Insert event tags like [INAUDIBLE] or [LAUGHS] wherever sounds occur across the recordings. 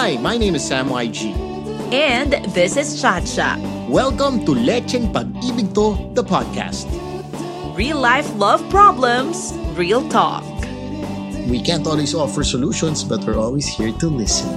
Hi, my name is Sam YG. And this is Chacha. Welcome to Lecheng Pag-ibig To, the podcast. Real life love problems, real talk. We can't always offer solutions, but we're always here to listen.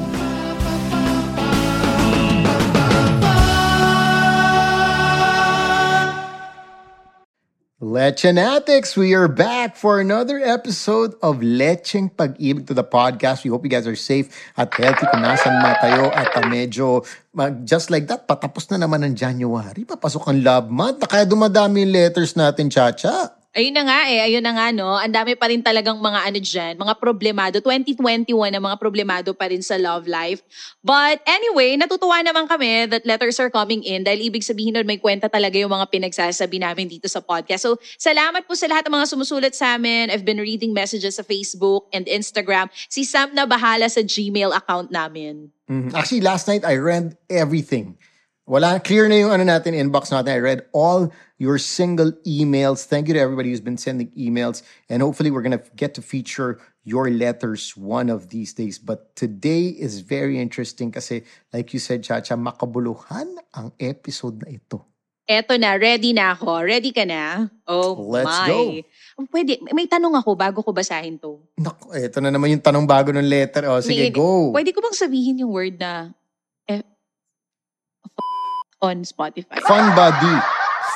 Lechenatics, we are back for another episode of Lecheng Pag-ibig to the podcast. We hope you guys are safe at healthy kung nasan man kayo at uh, medyo mag, just like that, patapos na naman ng January. Papasok ang love month na kaya dumadami letters natin, Chacha. Ayun na nga eh, ayun na nga no. Ang dami pa rin talagang mga ano dyan, mga problemado. 2021 na mga problemado pa rin sa love life. But anyway, natutuwa naman kami that letters are coming in dahil ibig sabihin nun may kwenta talaga yung mga pinagsasabi namin dito sa podcast. So salamat po sa lahat ng mga sumusulat sa amin. I've been reading messages sa Facebook and Instagram. Si Sam na bahala sa Gmail account namin. Mhm. Actually, last night I read everything. Wala, clear na yung ano natin, inbox natin. I read all your single emails. Thank you to everybody who's been sending emails. And hopefully we're going to get to feature your letters one of these days. But today is very interesting kasi like you said, Chacha, makabuluhan ang episode na ito. Eto na, ready na ako. Ready ka na? Oh Let's my. go. Pwede, may tanong ako bago ko basahin to. Naku, ito na naman yung tanong bago ng letter. O, sige, Hindi, go. Pwede ko bang sabihin yung word na on Spotify? Fun body.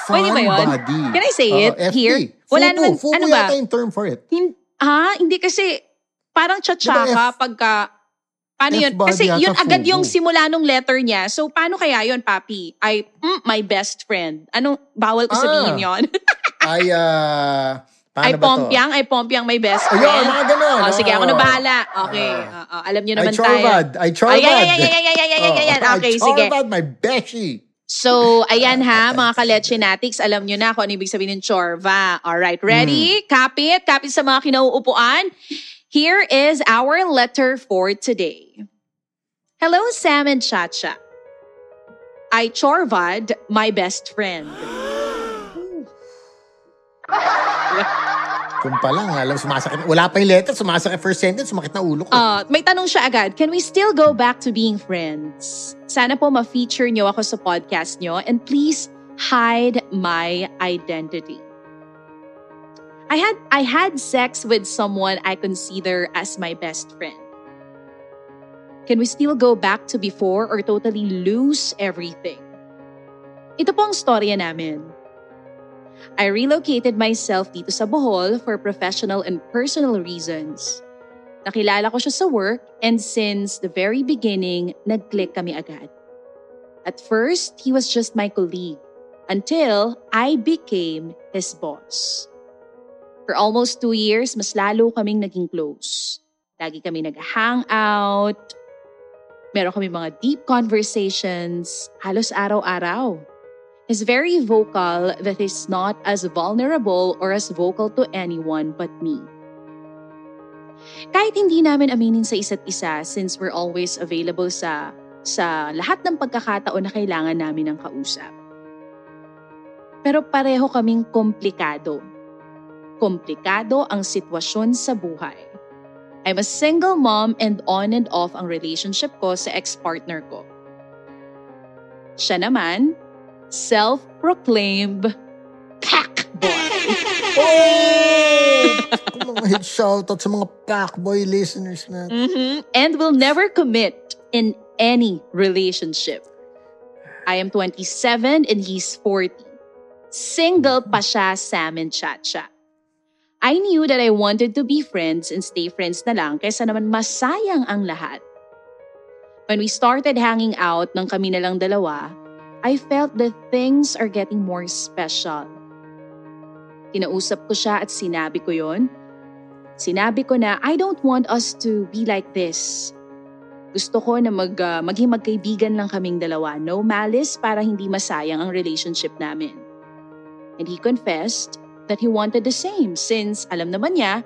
Fun [LAUGHS] Pwede ba yun? body. Can I say Oo, it FB. here? Wala Fubu. naman, Fubu ano ba? yata yung term for it. Hin- ah, hindi kasi parang Diba tsatsaka F- pagka Paano yun? F-body Kasi yata yun agad fubu. yung simula nung letter niya. So, paano kaya yun, papi? I, mm, my best friend. Anong, bawal ko sabihin Ah. yon [LAUGHS] Ay, ah... Ay, paano ba to? pompiang, ay pompiang my best Ayun, friend. mga ganon. Oh, sige, ako na Oo. bahala. Okay. Ah. oo, alam niyo Ay, naman tayo. chorvad. Ay, chorvad. Ay, ay, ay, ay, ay, ay, ay, ay, ay, [LAUGHS] ay, Oh, Okay, ay, sige. Chorvad, my beshi. So, ayan ha, mga kalechinatics, alam nyo na kung ano ibig sabihin ng chorva. Alright, ready? Kapit? Kapit sa mga kinauupuan? Here is our letter for today. Hello, Sam and Chacha. I chorvad my best friend. [GASPS] [LAUGHS] Kung pa lang, alam, sumasakit. Wala pa yung letter, sumasakit first sentence, sumakit na ulo ko. Uh, may tanong siya agad, can we still go back to being friends? Sana po ma-feature nyo ako sa podcast nyo and please hide my identity. I had I had sex with someone I consider as my best friend. Can we still go back to before or totally lose everything? Ito po ang storya namin. I relocated myself dito sa Bohol for professional and personal reasons. Nakilala ko siya sa work and since the very beginning, nag-click kami agad. At first, he was just my colleague until I became his boss. For almost two years, mas lalo kaming naging close. Lagi kami nag-hang out. Meron kami mga deep conversations halos araw-araw. He's very vocal that he's not as vulnerable or as vocal to anyone but me. Kahit hindi namin aminin sa isa't isa since we're always available sa sa lahat ng pagkakataon na kailangan namin ng kausap. Pero pareho kaming komplikado. Komplikado ang sitwasyon sa buhay. I'm a single mom and on and off ang relationship ko sa ex-partner ko. Siya naman, self-proclaimed pack boy. Oh! mga shoutout sa mga Packboy listeners natin. Mhm. And will never commit in any relationship. I am 27 and he's 40. Single pa siya, Sam and Chacha. I knew that I wanted to be friends and stay friends na lang kaysa naman masayang ang lahat. When we started hanging out ng kami na lang dalawa, I felt that things are getting more special. Kinausap ko siya at sinabi ko yon. Sinabi ko na I don't want us to be like this. Gusto ko na mag, uh, maging magkaibigan lang kaming dalawa. No malice para hindi masayang ang relationship namin. And he confessed that he wanted the same since alam naman niya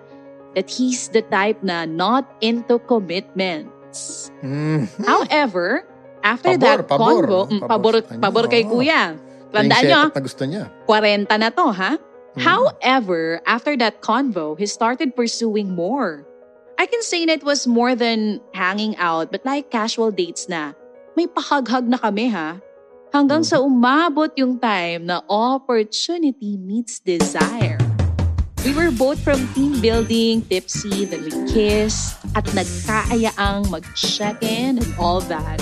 that he's the type na not into commitments. Mm. However, after Pabor, that pabor. convo, mm, Pabor pabor, pabor kay oo. kuya. Tandaan nyo, na gusto niya. 40 na to, ha? Mm. However, after that convo, he started pursuing more. I can say that it was more than hanging out, but like casual dates na. May pahag-hag na kami ha. Hanggang sa umabot yung time na opportunity meets desire. We were both from team building, tipsy, then we kissed, at nagkaayaang mag-check-in and all that.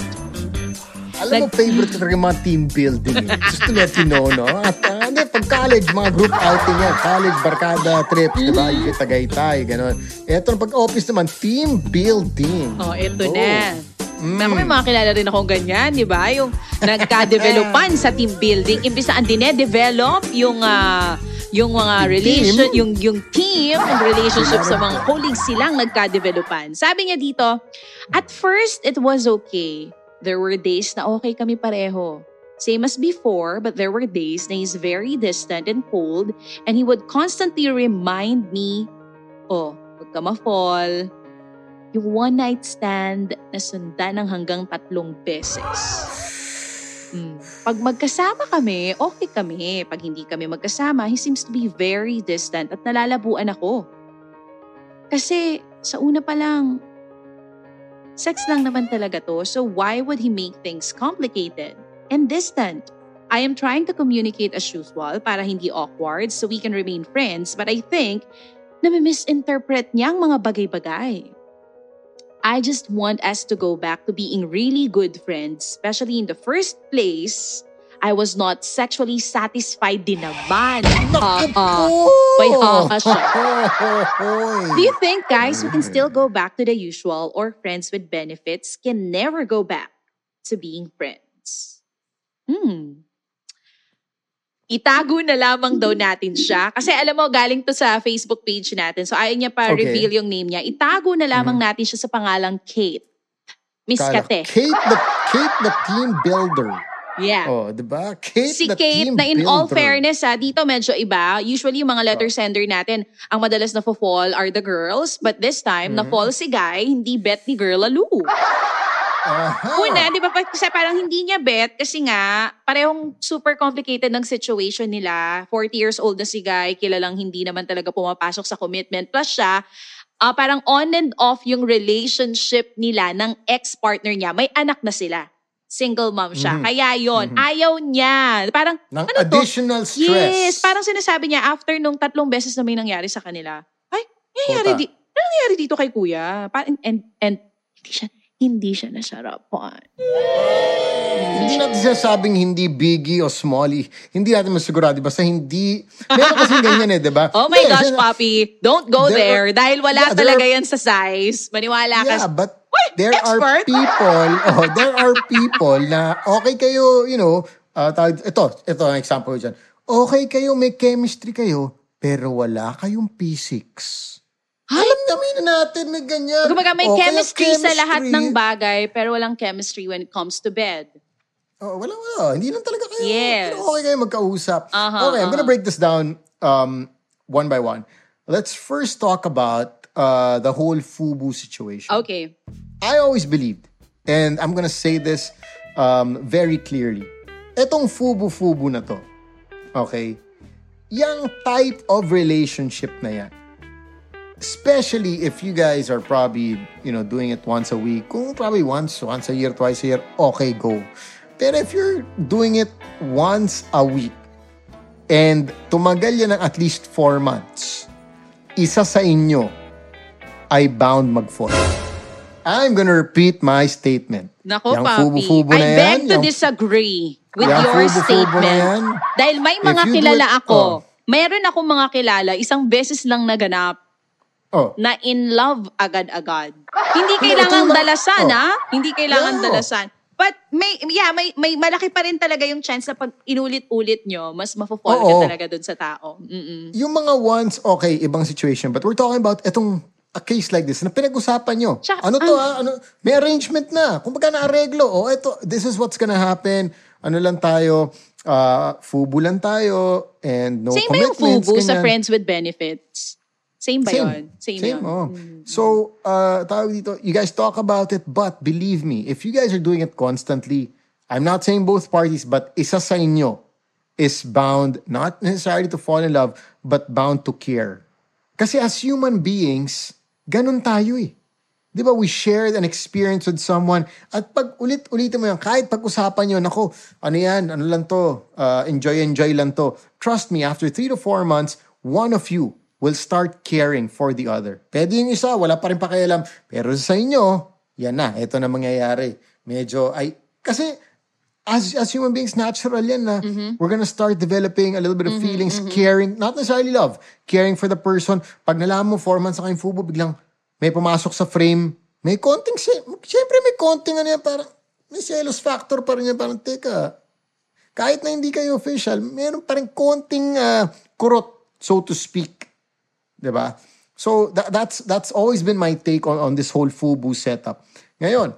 Alam mo, favorite ko talaga yung mga team building. eh. Just to let you know, no? At uh, pag college, mga group outing yan. College, barkada, trips, di ba? Yung Tagaytay, gano'n. Eto, pag office naman, team building. Oh, ito Oh. na. Mm. Ako may mga kilala rin akong ganyan, di ba? Yung nagka-developan sa team building. Imbis na ang dine-develop yung ah, yung mga relation, team? yung yung team, yung relationship sa mga colleagues silang nagka-developan. Sabi niya dito, at first it was okay. There were days na okay kami pareho. Same as before, but there were days na he's very distant and cold and he would constantly remind me, oh, huwag ka ma-fall, yung one night stand na sundan ng hanggang tatlong beses. Mm. Pag magkasama kami, okay kami. Pag hindi kami magkasama, he seems to be very distant at nalalabuan ako. Kasi sa una pa lang, sex lang naman talaga to. So why would he make things complicated and distant? I am trying to communicate as usual para hindi awkward so we can remain friends. But I think na misinterpret niya ang mga bagay-bagay. I just want us to go back to being really good friends, especially in the first place. I was not sexually satisfied din naman. May haka siya. Hoy. Do you think guys who can still go back to the usual or friends with benefits can never go back to being friends? Hmm. Itago na lamang daw natin siya. Kasi alam mo, galing to sa Facebook page natin. So ayaw niya pa Okay. reveal yung name niya. Itago na lamang natin siya sa pangalang Kate. Miss Kala- Kate. Kate the, Kate the team builder. Yeah. Oh, di ba? Kate Si the Kate, team na in all fairness ha, dito medyo iba. Usually yung mga letter sender natin, ang madalas na fall are the girls. But this time, Mm-hmm. na-fall si Guy, hindi bet ni girl lalo. Aha. Una, di ba, pa- kasi parang hindi niya bet kasi nga, parehong super complicated ng situation nila. 40 years old na si Guy, kilalang hindi naman talaga pumapasok sa commitment. Plus siya, ah, parang on and off yung relationship nila ng ex-partner niya. May anak na sila. Single mom siya. Mhm. Kaya yon Mhm. ayaw niya. Parang, Ng ano to? additional stress. Yes, parang sinasabi niya after nung tatlong beses na may nangyari sa kanila. Ay, nangyari Puta. di ano nangyari dito kay kuya? Parang, and, and, hindi siya, hindi siya nasarapan. Hindi natin sinasabing hindi biggie o smally. Hindi natin masigurado. Basta hindi... Meron kasi ganyan eh, di ba? [LAUGHS] Oh my Yeah, gosh, Papi, don't go There there. Dahil wala Yeah, talaga are- yan sa size. Maniwala ka. Yeah, but Uy, there are expert? people, [LAUGHS] oh, there are people na okay kayo, you know, uh, tawag- ito, ito ang example dyan. Okay kayo, may chemistry kayo, pero wala kayong physics. Ay, Alam namin na natin na ganyan. Kumbaga may Okay, chemistry, sa lahat chemistry. ng bagay, pero walang chemistry when it comes to bed. Oh, wala, wala. Hindi lang talaga kayo. Yes. Pero okay kayo magkausap. Aha, okay, I'm gonna aha. break this down um, one by one. Let's first talk about uh, the whole FUBU situation. Okay. I always believed, and I'm gonna say this um, very clearly. Etong FUBU-FUBU na to, okay, yung type of relationship na yan, especially if you guys are probably, you know, doing it once a week, kung probably once, once a year, twice a year, okay, go. Pero if you're doing it once a week, and tumagal yan ng at least four months, isa sa inyo ay bound mag-fall. I'm gonna repeat my statement. Nako, Yang Papi. fubu-fubu I na beg yan, to yang- disagree with Yang your fubu-fubu na statement. yan. Dahil may mga kilala it- ako. oh. Mayroon akong mga kilala, isang beses lang naganap Oh, na in love agad-agad. [GASPS] Hindi kailangan dalasan, oh. ha? Hindi kailangan Yeah. dalasan. But may, yeah, may, may malaki pa rin talaga yung chance na pag inulit-ulit nyo, mas mafo-fall ka talaga dun sa tao. Mm-mm. yung mga once, okay, ibang situation. But we're talking about itong a case like this na pinag-usapan nyo. Tsaka, ano to ah, ano, may arrangement na. Kung baga na-areglo, oh, ito, this is what's gonna happen. Ano lang tayo, uh, fubu lang tayo, and no Same ba yung commitments. FUBU sa ganyan. friends with benefits? Same ba yun? Same, yun. oh. So, uh, tawag dito, you guys talk about it, but believe me, if you guys are doing it constantly, I'm not saying both parties, but isa sa inyo is bound, not necessarily to fall in love, but bound to care. Kasi as human beings, ganun tayo eh. Di ba, we shared an experience with someone at pag ulit-ulitin mo yan, kahit pag-usapan yun, ako, ano yan, ano lang to, uh, enjoy, enjoy lang to. Trust me, after three to four months, one of you will start caring for the other. Pwede yung isa, wala pa rin pakialam. Pero sa inyo, yan na, ito na mangyayari. Medyo, ay, kasi, as as human beings, natural yan na we're gonna start developing a little bit of feelings, caring, not necessarily love, caring for the person. Pag nalaman mo, four months na kayong fubo, biglang may pumasok sa frame, may konting, syempre may konting ano yan, parang, may selos factor pa rin yan, parang, teka, kahit na hindi kayo official, meron pa rin konting ah, kurot, so to speak. 'Di ba? So tha- that's that's always been my take on, on this whole FUBU setup. Ngayon,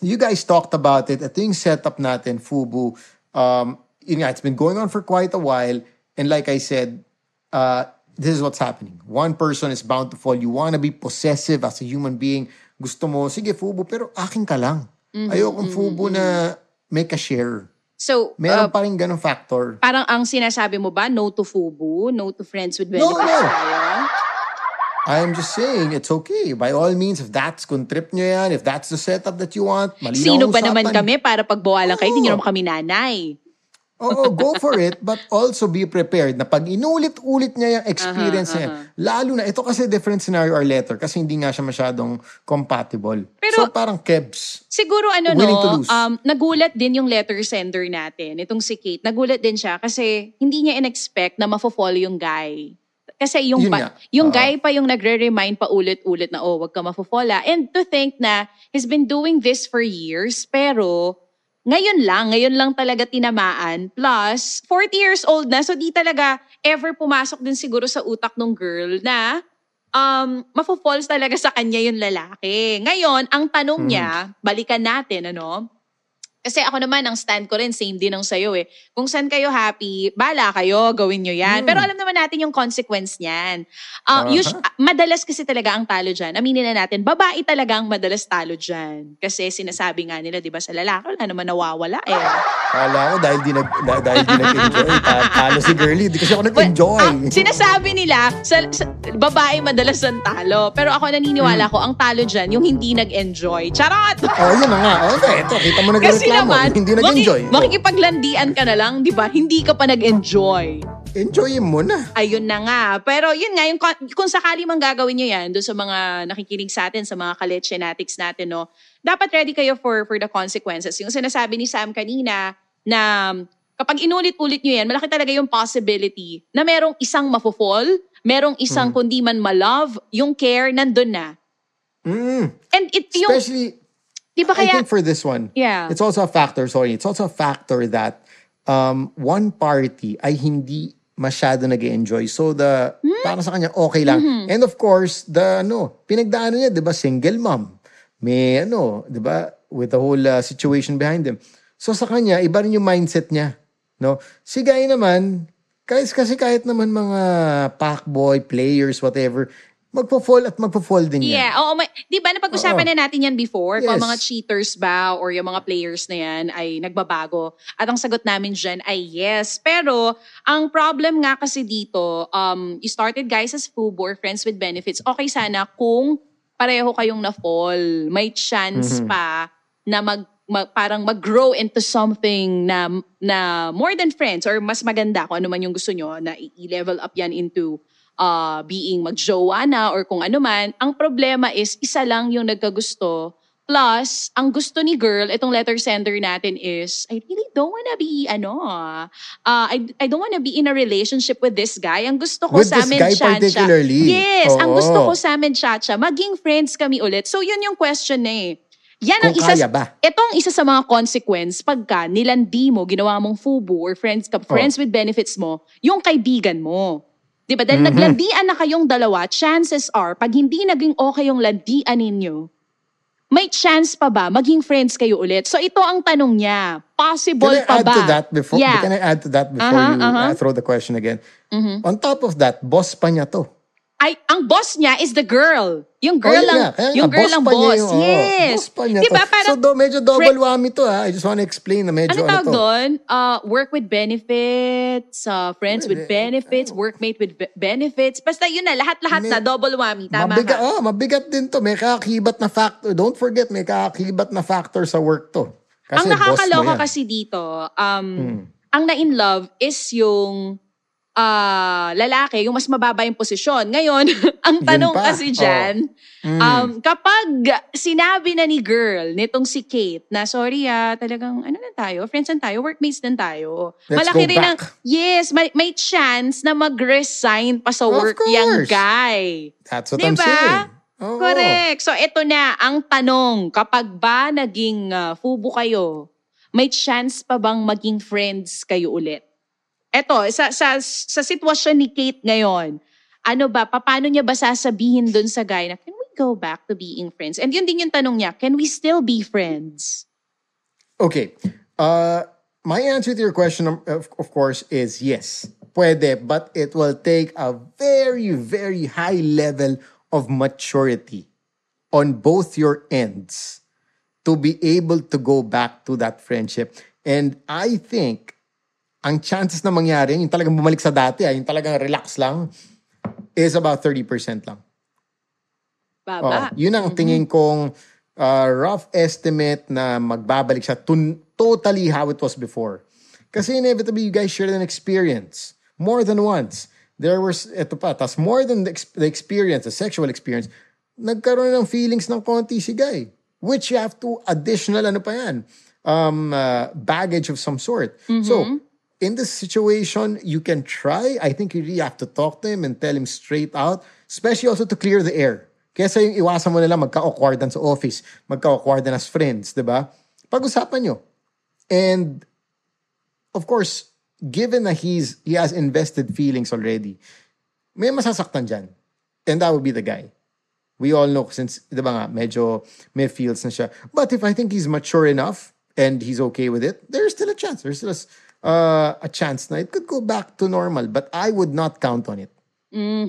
you guys talked about it. Ito yung setup natin, FUBU. Um, yun nga, it's been going on for quite a while. And like I said, uh, this is what's happening. One person is bound to fall. You want to be possessive as a human being. Gusto mo, sige FUBU, pero akin ka lang. Ayokong FUBU na may ka-share. So, Meron uh, pa rin ganong factor. parang ang sinasabi mo ba, no to FUBU, no to friends with No, benefits no. Tayo? I'm just saying, it's okay. By all means, if that's kung trip nyo yan, if that's the setup that you want, malinaw Sino ba naman kami para pagbawalan kayo, hindi nyo naman kami nanay. Oo, go for it. But also be prepared na pag inulit-ulit niya yung experience niya, lalo na, ito kasi different scenario or letter kasi hindi nga siya masyadong compatible. Pero- so parang kebs. Siguro ano no, um, nagulat din yung letter sender natin, itong si Kate. Nagulat din siya kasi hindi niya in-expect na mafo-follow yung guy. Kasi yung, Yun ba- nga. yung Oo. guy pa yung nagre-remind pa ulit-ulit na, oh, wag ka mafo-follow. And to think na he's been doing this for years, pero ngayon lang, ngayon lang talaga tinamaan. Plus, 40 years old na, so di talaga ever pumasok din siguro sa utak ng girl na um, mafo-falls talaga sa kanya yung lalaki. Ngayon, ang tanong niya, balikan natin, ano? Kasi ako naman, ang stand ko rin, same din ang sayo eh. Kung saan kayo happy, bala kayo, gawin nyo yan. Pero alam naman natin yung consequence niyan. Uh, Aha. us- ah, madalas kasi talaga ang talo dyan. Aminin na natin, babae talaga ang madalas talo dyan. Kasi sinasabi nga nila, di ba, sa lalaki, wala naman nawawala eh. Kala ko dahil di, nag, da- dahil di nag-enjoy. ta- Talo si girlie. Di kasi ako nag-enjoy. Ah, sinasabi nila, sa, sa, babae madalas ang talo. Pero ako naniniwala Hmm. ko, ang talo dyan, yung hindi nag-enjoy. Charot! oh, yun na nga. Oh, hindi. Ito, kita mo Kasi naman, Hindi nag-enjoy. maki- makikipaglandian ka na lang, di ba? Hindi ka pa nag-enjoy. Enjoyin mo na. Ayun na nga. Pero yun nga, yung, kung sakali mang gagawin nyo yan, doon sa mga nakikinig sa atin, sa mga kalechenatics natin, no, dapat ready kayo for, for the consequences. Yung sinasabi ni Sam kanina, na kapag inulit-ulit nyo yan, malaki talaga yung possibility na merong isang mafo-fall, merong isang kundi man ma-love, yung care nandun na. Mm. And it, yung, Especially, di ba I kaya, think for this one, Yeah. it's also a factor, sorry, it's also a factor that um, one party ay hindi masyado nag enjoy So the, Hmm? para sa kanya, okay lang. Mm-hmm. And of course, the, ano, pinagdaanan niya, di ba, single mom. May, ano, di ba, with the whole uh, situation behind him. So sa kanya, iba rin yung mindset niya. No? Si Guy naman, guys, kasi kahit naman mga packboy, players, whatever, magpo-fall at magpo-fall din yan. Yeah, oo. May, di ba napag-usapan Oo. na natin yan before? Kung Yes. mga cheaters ba or yung mga players na yan ay nagbabago. At ang sagot namin dyan ay yes. Pero ang problem nga kasi dito, um, you started guys as FUBO or friends with benefits. Okay sana kung pareho kayong na-fall. May chance pa na mag, mag- parang mag-grow into something na na more than friends or mas maganda kung ano man yung gusto nyo na i-level up yan into uh, being magjowa na or kung ano man. Ang problema is isa lang yung nagkagusto. Plus, ang gusto ni girl, itong letter sender natin is, I really don't wanna be, ano, uh, I, I don't wanna be in a relationship with this guy. Ang gusto ko With sa this amin, guy Chacha. particularly. Yes, ang Oo. gusto ko sa amin, Chacha, maging friends kami ulit. So, yun yung question na eh. Yan ang Kung isa, kaya ba? ito ang isa sa mga consequence pagka nilandi mo, ginawa mong FUBU or friends, ka, friends Oh. with benefits mo, yung kaibigan mo. Di ba? Dahil Mhm. naglandian na kayong dalawa, chances are, pag hindi naging okay yung landian ninyo, may chance pa ba maging friends kayo ulit? So ito ang tanong niya. Possible Can I pa add ba? to that before? Yeah. Can I add to that before Aha, you uh, throw the question again? Mhm. On top of that, boss pa niya to. Ay, ang boss niya is the girl. Yung girl Oh, yun lang. Kaya yung girl lang boss. yung- oo, yes. boss pa niya Diba, parang, so, do, medyo double whammy to ha. I just want to explain na medyo ano ano, tawag to. doon? Uh, work with benefits, uh, friends with benefits, workmate with be- benefits. Basta yun na, lahat-lahat na, double whammy. Tama mabigat, ka. oh, mabigat din to. May kakakibat na factor. Don't forget, may kakakibat na factor sa work to. Kasi ang nakakaloka kasi dito, um, Hmm. ang na-in love is yung ah, lalaki, yung mas mababa yung posisyon. Ngayon, [LAUGHS] ang tanong pa. kasi dyan, Mm. um, kapag sinabi na ni girl, nitong si Kate, na sorry ah, talagang ano na tayo, friends na tayo, workmates din tayo. Let's Malaki rin ang, back. yes, may, may chance na mag-resign pa sa Of work yung guy. That's what Diba? I'm saying. Oo. Correct. So, ito na ang tanong. Kapag ba naging uh, fubo kayo, may chance pa bang maging friends kayo ulit? Ito, sa, sa, sa sitwasyon ni Kate ngayon, ano ba, paano niya ba sasabihin dun sa guy na, can we go back to being friends? And yun din yung tanong niya, can we still be friends? Okay. Uh, my answer to your question, of, of course, is yes. Pwede, but it will take a very, very high level of maturity on both your ends to be able to go back to that friendship. And I think, ang chances na mangyari, yung talagang bumalik sa dati, ah, yung talagang relax lang, is about 30% lang. Baba. Oo. yun ang tingin kong uh, rough estimate na magbabalik siya to totally how it was before. Kasi inevitably, you guys shared an experience. More than once. There was, eto pa, tas more than the, the experience, the sexual experience, nagkaroon ng feelings ng konti si guy. Which you have to additional, ano pa yan, um, uh, baggage of some sort. So, in this situation, you can try. I think you really have to talk to him and tell him straight out, especially also to clear the air. Kesa yung iwasan mo nila magka-awkwardan sa office, magka-awkwardan as friends, di ba? Pag-usapan nyo. And, of course, given that he's, he has invested feelings already, may masasaktan dyan. And that would be the guy. We all know since, di ba nga, medyo may feels na siya. But if I think he's mature enough and he's okay with it, there's still a chance. There's still a, uh, a chance na it could go back to normal. But I would not count on it.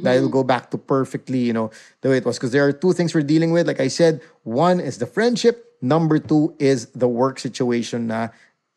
That it'll go back to perfectly, you know, the way it was. Because there are two things we're dealing with. Like I said, one is the friendship. Number two is the work situation na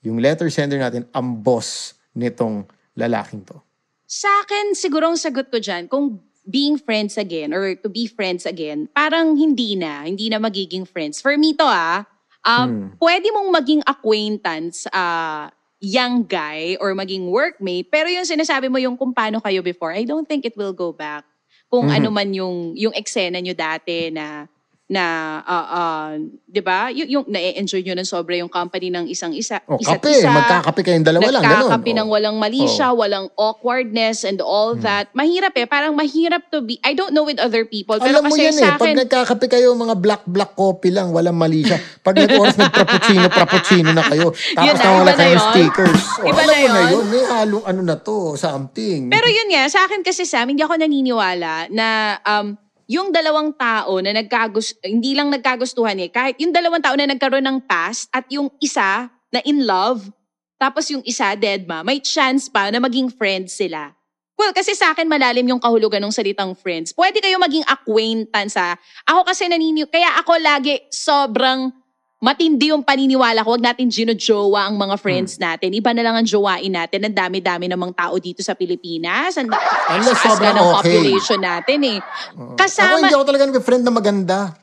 yung letter sender natin, ang boss nitong lalaking to. Sa akin, siguro ang sagot ko dyan, kung being friends again or to be friends again, parang hindi na, hindi na magiging friends. For me to ah, um, pwede mong maging acquaintance ah, young guy or maging workmate, pero yung sinasabi mo yung kung paano kayo before, I don't think it will go back. Kung ano man yung, yung eksena nyo dati na na ah, ah, 'di ba? Yung, yung na-enjoy nyo ng sobra yung company ng isang isa, O isa't kape, isa. magkakape kayong dalawa lang. Ganun. Nagkakape O. ng walang mali siya, walang awkwardness and all Hmm. that. Mahirap eh. Parang mahirap to be, I don't know with other people, pero Alam mo kasi yan eh, sa pag akin, nagkakape kayo, mga black-black coffee lang, walang mali siya. Pag nag-oras nag-frappuccino, frappuccino na kayo. [LAUGHS] Yun Tapos na, nawala iba na kayo ng yun. stickers. O, Iba na mo na yun. yun. May halong ano na to, something. pero yun nga, sa akin kasi Sam, hindi ako naniniwala na um, yung dalawang tao na nagkagus hindi lang nagkagustuhan eh, kahit yung dalawang tao na nagkaroon ng past at yung isa na in love, tapos yung isa dead ma, may chance pa na maging friends sila. Well, kasi sa akin malalim yung kahulugan ng salitang friends. Pwede kayo maging acquaintance ha. Ako kasi naniniw, kaya ako lagi sobrang matindi yung paniniwala ko. Huwag natin ginojowa ang mga friends natin. Iba na lang ang jowain natin. Ang dami-dami namang tao dito sa Pilipinas. Ang taas sobrang ng okay. population natin eh. Ako Kasama, hindi ako talaga nag-friend na maganda.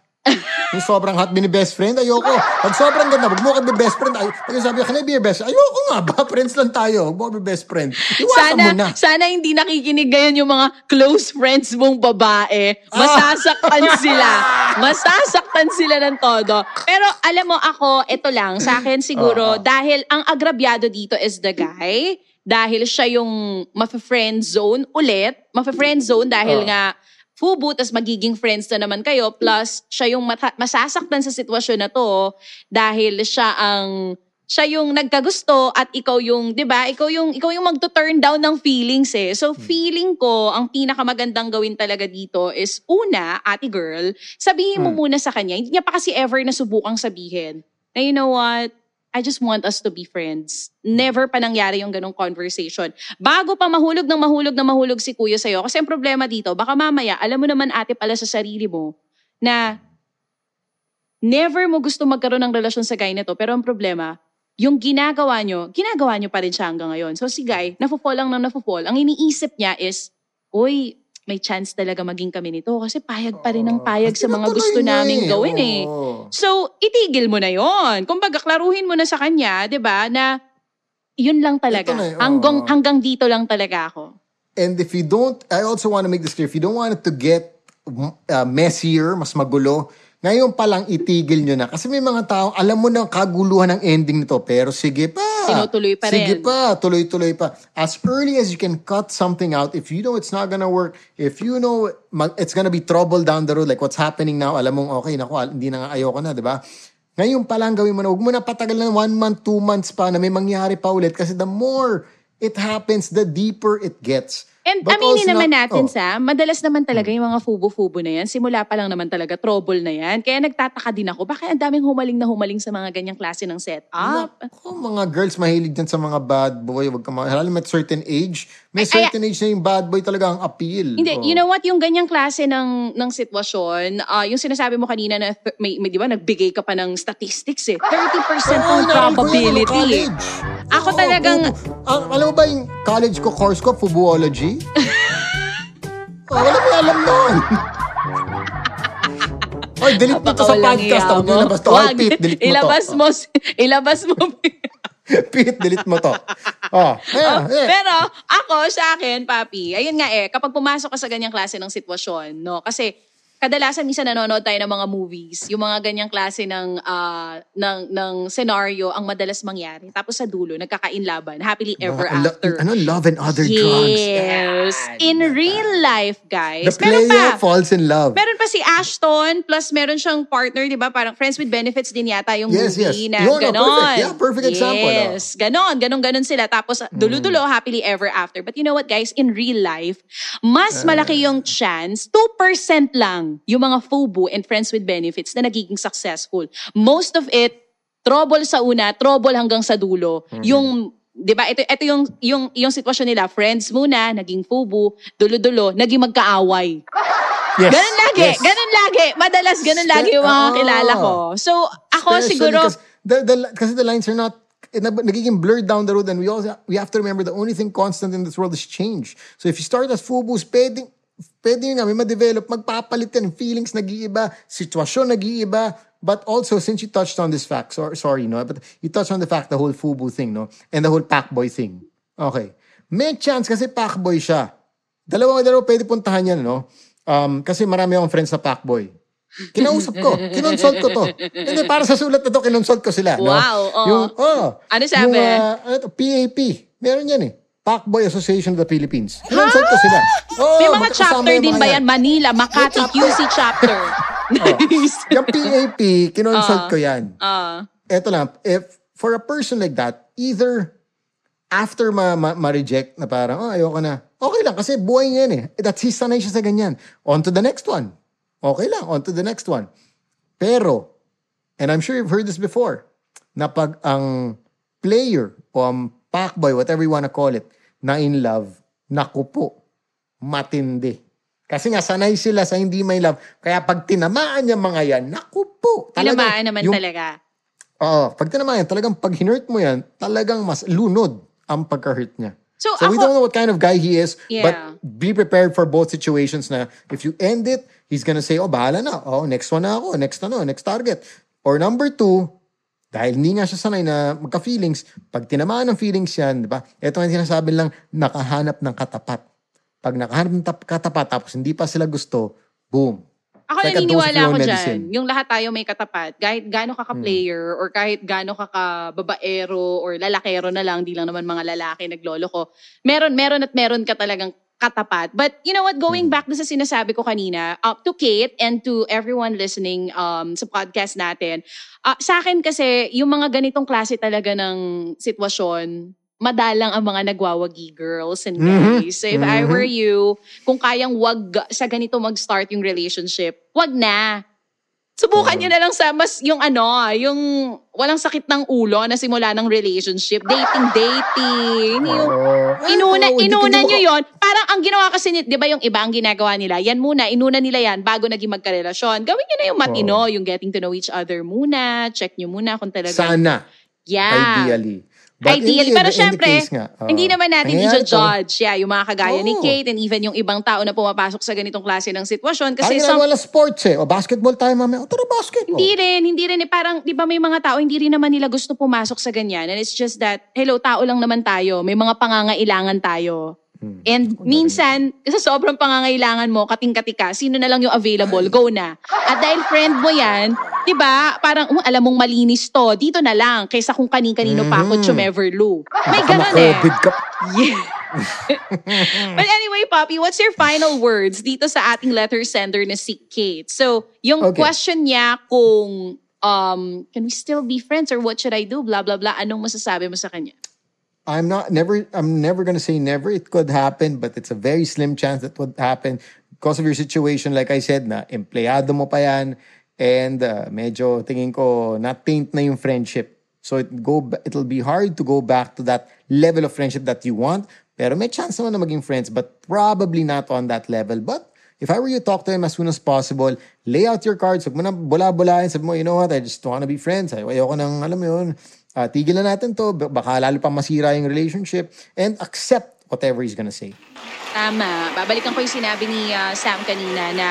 Yung sobrang hot, bini-best friend, ayoko. Pag sobrang ganda, wag mo ka best friend. Ay, pag sabi ka, can I be your best friend? Ayoko nga ba? [LAUGHS] Friends lang tayo. Wag mo ka best friend. Iwasan sana, mo na. sana hindi nakikinig ngayon yung mga close friends mong babae. Masasaktan [LAUGHS] sila. Masasaktan sila ng todo. Pero alam mo ako, ito lang, sa akin siguro, Oo. dahil ang agrabyado dito is the guy, dahil siya yung mafe-friend zone ulit, mafe-friend zone dahil Oo. nga fubu, tas magiging friends na naman kayo, plus siya yung mata- masasaktan sa sitwasyon na to dahil siya ang siya yung nagkagusto at ikaw yung, 'di ba? Ikaw yung ikaw yung magto-turn down ng feelings eh. So feeling ko ang pinakamagandang gawin talaga dito is una, ate girl, sabihin mo muna sa kanya. Hindi niya pa kasi ever nasubukang sabihin. Na you know what? I just want us to be friends. Never pa nangyari yung ganong conversation. Bago pa mahulog ng mahulog na mahulog si kuya sa'yo, kasi ang problema dito, baka mamaya, alam mo naman ate pala sa sarili mo, na never mo gusto magkaroon ng relasyon sa guy na to, pero ang problema, yung ginagawa nyo, ginagawa nyo pa rin siya hanggang ngayon. So si guy, nafo-fall lang ng nafo-fall. Ang iniisip niya is, uy, may chance talaga maging kami nito kasi payag pa rin ng payag sa mga gusto naming eh. gawin eh. So, itigil mo na yon. Kumbaga, klaruhin mo na sa kanya, di ba, na yun lang talaga. Na eh, oo. hanggang, hanggang dito lang talaga ako. And if you don't, I also want to make this clear, if you don't want it to get uh, messier, mas magulo, ngayon pa lang itigil nyo na. Kasi may mga tao, alam mo na kaguluhan ng ending nito, pero sige pa. Tinutuloy pa Sige rin. pa, tuloy-tuloy pa. As early as you can cut something out, if you know it's not gonna work, if you know it's gonna be trouble down the road, like what's happening now, alam mong, okay, naku, al- hindi na nga ayoko na, di ba? Ngayon pa lang gawin mo na, huwag mo na patagal na one month, two months pa na may mangyari pa ulit kasi the more it happens, the deeper it gets. And But aminin naman not- natin, oh. Sam, madalas naman talaga yung mga fubo-fubo na yan. Simula pa lang naman talaga, trouble na yan. Kaya nagtataka din ako, bakit ang daming humaling na humaling sa mga ganyang klase ng setup? Ako, mga girls mahilig dyan sa mga bad boy. Wag ka ma- Lalo may certain age. May Ay, ay, certain age na yung bad boy talaga ang appeal. Hindi, Oh. you know what, yung ganyang klase ng ng sitwasyon, ah, yung sinasabi mo kanina na may, may di ba, nagbigay ka pa ng statistics eh. 30% Oo, ang probability. college. Ako Oo, talagang- fubu- Ang- alam mo ba yung college ko, course ko, fubuology? oh, [LAUGHS] wala mo alam nun. Oy, delete mo to sa Napakawalang podcast. iya Huwag mo. nyo ilabas to. Oy, Wag. Pete, delete mo to. ilabas mo, ilabas mo. [LAUGHS] Pete, delete mo to. Oh, yeah, yeah. Pero ako, sa akin, papi, ayun nga eh, kapag pumasok ka sa ganyang klase ng sitwasyon, no? Kasi kadalasan minsan nanonood tayo ng mga movies, yung mga ganyang klase ng ah, ng ng scenario ang madalas mangyari. Tapos sa dulo, nagkakainlaban, happily ever lo- after. ano, love and other drugs. Yes. In real life, guys. The meron player pa. falls in love. Meron pa si Ashton, plus meron siyang partner, di ba? Parang Friends with Benefits din yata yung Yes, movie yes. na Yun, oh, ganon. perfect. Yeah, perfect example, oh. Yes, ganon, ganon, ganon sila. Tapos Mm. dulo-dulo, happily ever after. But you know what, guys? In real life, mas Ah. malaki yung chance, 2% lang yung mga FUBU and Friends with Benefits na nagiging successful. Most of it, trouble sa una, trouble hanggang sa dulo. Mm-hmm. Yung 'di ba? Ito ito yung yung yung sitwasyon nila, friends muna, naging FUBU, dulo-dulo, naging magkaaway. Yes. Ganun lagi, yes. ganun lagi. Madalas ganun lagi yung mga Oo. kilala ko. So, ako Especially siguro, Kasi the, the, kasi the lines are not, eh, nag- nagiging blurred down the road and we also we have to remember the only thing constant in this world is change. So if you start as FUBUs, pwedeng, pwede yun nga, may ma-develop, magpapalit yan, feelings nag-iiba, sitwasyon nag-iiba, but also, since you touched on this fact, sorry, sorry, no, but you touched on the fact, the whole FUBU thing, no, and the whole Pacboy thing. Okay. May chance kasi Pacboy siya. Dalawa, dalawa pwede puntahan yan, no? Um, kasi marami akong friends na Pacboy. Kinausap ko. [LAUGHS] Kinonsult ko to. Hindi, para sa sulat na to, kinonsult ko sila. no? Wow, oo. Yung, oh, Ano sabi? Yung, ah, ano to, PAP. Meron yan eh. Pacboy Association of the Philippines. Kinonsult ko sila. Oo, may mga magkakasama chapter yung din mga ba yan? Manila, Makati. QC chapter. Nice. [LAUGHS] [LAUGHS] Yung PAP, kinonsult ko yan. Ah. Eto lang, if for a person like that, either after ma, ma, ma-reject na parang, oh, ayoko na. Okay lang, kasi buhay niya yan eh. That's his sanay siya sa ganyan. On to the next one. Okay lang, on to the next one. Pero, and I'm sure you've heard this before, na pag ang player o ang packboy, whatever you wanna call it, na in love, naku po, matindi. Kasi nga, sanay sila sa hindi may love. Kaya pag tinamaan niya mga yan, naku po. Tinamaan naman yung- talaga. Oo, pag tinamaan yan, talagang pag hinurt mo yan, talagang mas lunod ang pagka-hurt niya. So, we ako- don't know what kind of guy he is, Yeah. but be prepared for both situations na if you end it, he's gonna say, oh, bahala na. Oh, next one na ako. Next ano, next target. Or number two, dahil hindi nga siya sanay na magka-feelings, pag tinamaan ng feelings yan, di ba? Ito nga yung sinasabi lang, nakahanap ng katapat. Pag nakahanap ng tap- katapat, tapos hindi pa sila gusto, boom. Ako of naniniwala ako own dyan. medicine. Yung lahat tayo may katapat. Kahit gaano ka ka-player or kahit gaano ka ka-babaero or lalakero na lang, di lang naman mga lalaki naglolo ko. Meron, meron at meron ka talagang katapat. But you know what, going back na sa sinasabi ko kanina, up to Kate and to everyone listening um, sa podcast natin, ah, sa akin kasi, yung mga ganitong klase talaga ng sitwasyon, madalang ang mga nagwawagi girls and Mhm. guys. So if I Mhm. were you, kung kayang wag sa ganito mag-start yung relationship, wag na. Subukan nyo na lang sa mas yung ano, yung walang sakit ng ulo na simula ng relationship. Dating, dating. Yung, Oo. Ay, inuna, inuna nyo yon Parang ang ginawa kasi, ni- di ba yung iba ang ginagawa nila, yan muna, inuna nila yan bago naging magkarelasyon. Gawin nyo na yung matino, yung getting to know each other muna, check nyo muna kung talaga. Sana, yeah. ideally. But Ideally. Pero in the syempre, nga, oo. hindi naman natin i-judge. Yeah, yung mga kagaya ni Oo. Kate and even yung ibang tao na pumapasok sa ganitong klase ng sitwasyon. Kasi ginagawa lang sports eh. O basketball tayo mamaya. O tara basket. hindi rin, hindi rin. eh. Parang, di ba may mga tao, hindi rin naman nila gusto pumasok sa ganyan. And it's just that, hello, tao lang naman tayo. May mga pangangailangan tayo. Hmm. And minsan, sa sobrang pangangailangan mo, kating-kati ka, sino na lang yung available, go na. At dahil friend mo yan, di ba, parang um, alam mong malinis to, dito na lang, kaysa kung kanin-kanino pa ako Mhm. chumeverlu. May ganun eh. ka. Yeah. [LAUGHS] But anyway, Poppy, what's your final words dito sa ating letter sender na si Kate? So, yung Okay. question niya kung um, can we still be friends or what should I do? Blah, blah, blah. Anong masasabi mo sa kanya? I'm not never I'm never gonna say never. It could happen, but it's a very slim chance that would happen because of your situation. Like I said, na empleyado mo pa yan, and uh, medyo tingin ko na taint na yung friendship. So it go it'll be hard to go back to that level of friendship that you want. Pero may chance naman na maging friends, but probably not on that level. But if I were you talk to him as soon as possible, lay out your cards, huwag mo na bula-bulahin, sabi mo, you know what, I just wanna be friends. Ay, ayoko nang, alam mo yun, ah, tigil na natin to, baka lalo pa masira yung relationship, and accept whatever he's gonna say. Tama. Babalikan ko yung sinabi ni ah, Sam kanina na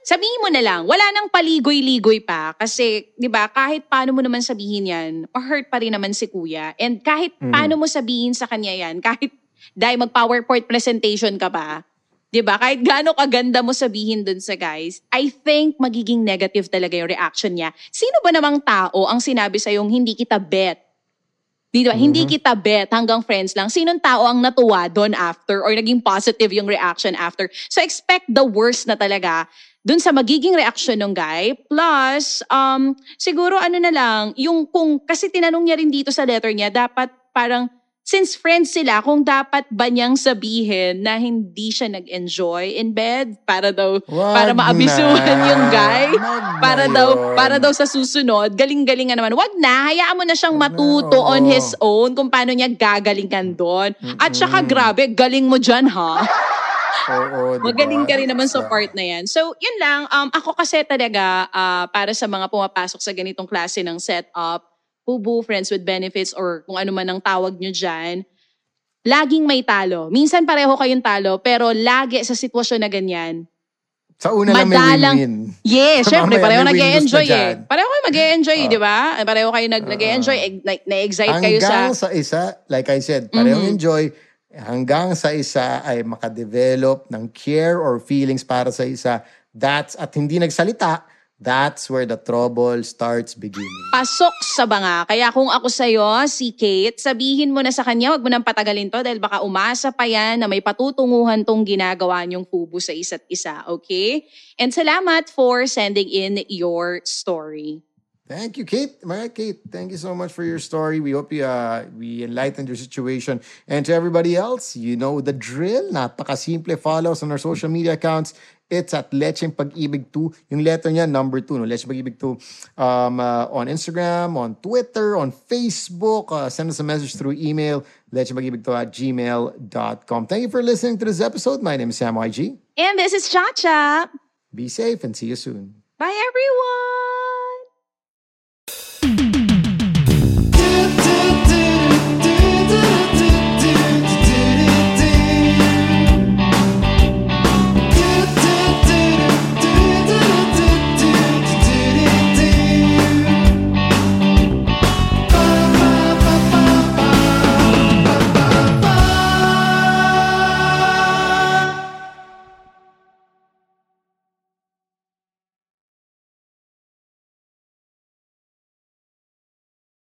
sabihin mo na lang, wala nang paligoy-ligoy pa. Kasi, di ba, kahit paano mo naman sabihin yan, hurt pa rin naman si kuya. And kahit paano mo sabihin sa kanya yan, kahit dahil mag-PowerPoint presentation ka pa, di ba, kahit gaano kaganda mo sabihin dun sa guys, I think magiging negative talaga yung reaction niya. Sino ba namang tao ang sinabi sa yung hindi kita bet? Di ba? Hindi kita bet hanggang friends lang. Sinong tao ang natuwa doon after or naging positive yung reaction after? So expect the worst na talaga dun sa magiging reaction ng guy. Plus, um, siguro ano na lang, yung kung, kasi tinanong niya rin dito sa letter niya, dapat parang, since friends sila, kung dapat ba niyang sabihin na hindi siya nag-enjoy in bed para daw, Wag para maabisuhan na. yung guy. Wag Para daw, yun. para daw sa susunod, galing-galing nga naman. Wag na, hayaan mo na siyang Wag na, matuto on his own kung paano niya gagalingan doon. At saka grabe, galing mo dyan ha. Oo, [LAUGHS] diba? Magaling ka rin naman sa part na yan. So, yun lang. Um, ako kasi talaga, ah, para sa mga pumapasok sa ganitong klase ng setup, Pubu, Friends with Benefits, or kung ano man ang tawag nyo dyan, laging may talo. Minsan pareho kayong talo, pero lagi sa sitwasyon na ganyan, Sa una lang may Madalang- win-win. Yes, syempre, pareho nag enjoy win-lose na eh. Pareho kayo mag enjoy di ba? Pareho kayo nag nag-e-enjoy, eh, na- na-excite kayo sa... Hanggang sa isa, like I said, parehong Mhm. enjoy, hanggang sa isa ay makadevelop ng care or feelings para sa isa, that's, at hindi nagsalita, that's where the trouble starts beginning. pasok sa banga. Kaya kung ako sa'yo, si Kate, sabihin mo na sa kanya, wag mo nang patagalin to dahil baka umasa pa yan na may patutunguhan tong ginagawa niyong kubo sa isa't isa, okay? And salamat for sending in your story. Thank you, Kate. Mara, Kate, thank you so much for your story. We hope you, uh, we enlightened your situation. And to everybody else, you know the drill. Napaka-simple. Follow us on our social media accounts. It's at Lecheng Pag-ibig 2. Yung letter niya, number 2. No? Lecheng Pag-ibig 2. Um, uh, on Instagram, on Twitter, on Facebook. Uh, send us a message through email. lechengpag-ibig2 at gmail.com. Thank you for listening to this episode. My name is Sam YG. And this is Chacha. Be safe and see you soon. Bye everyone!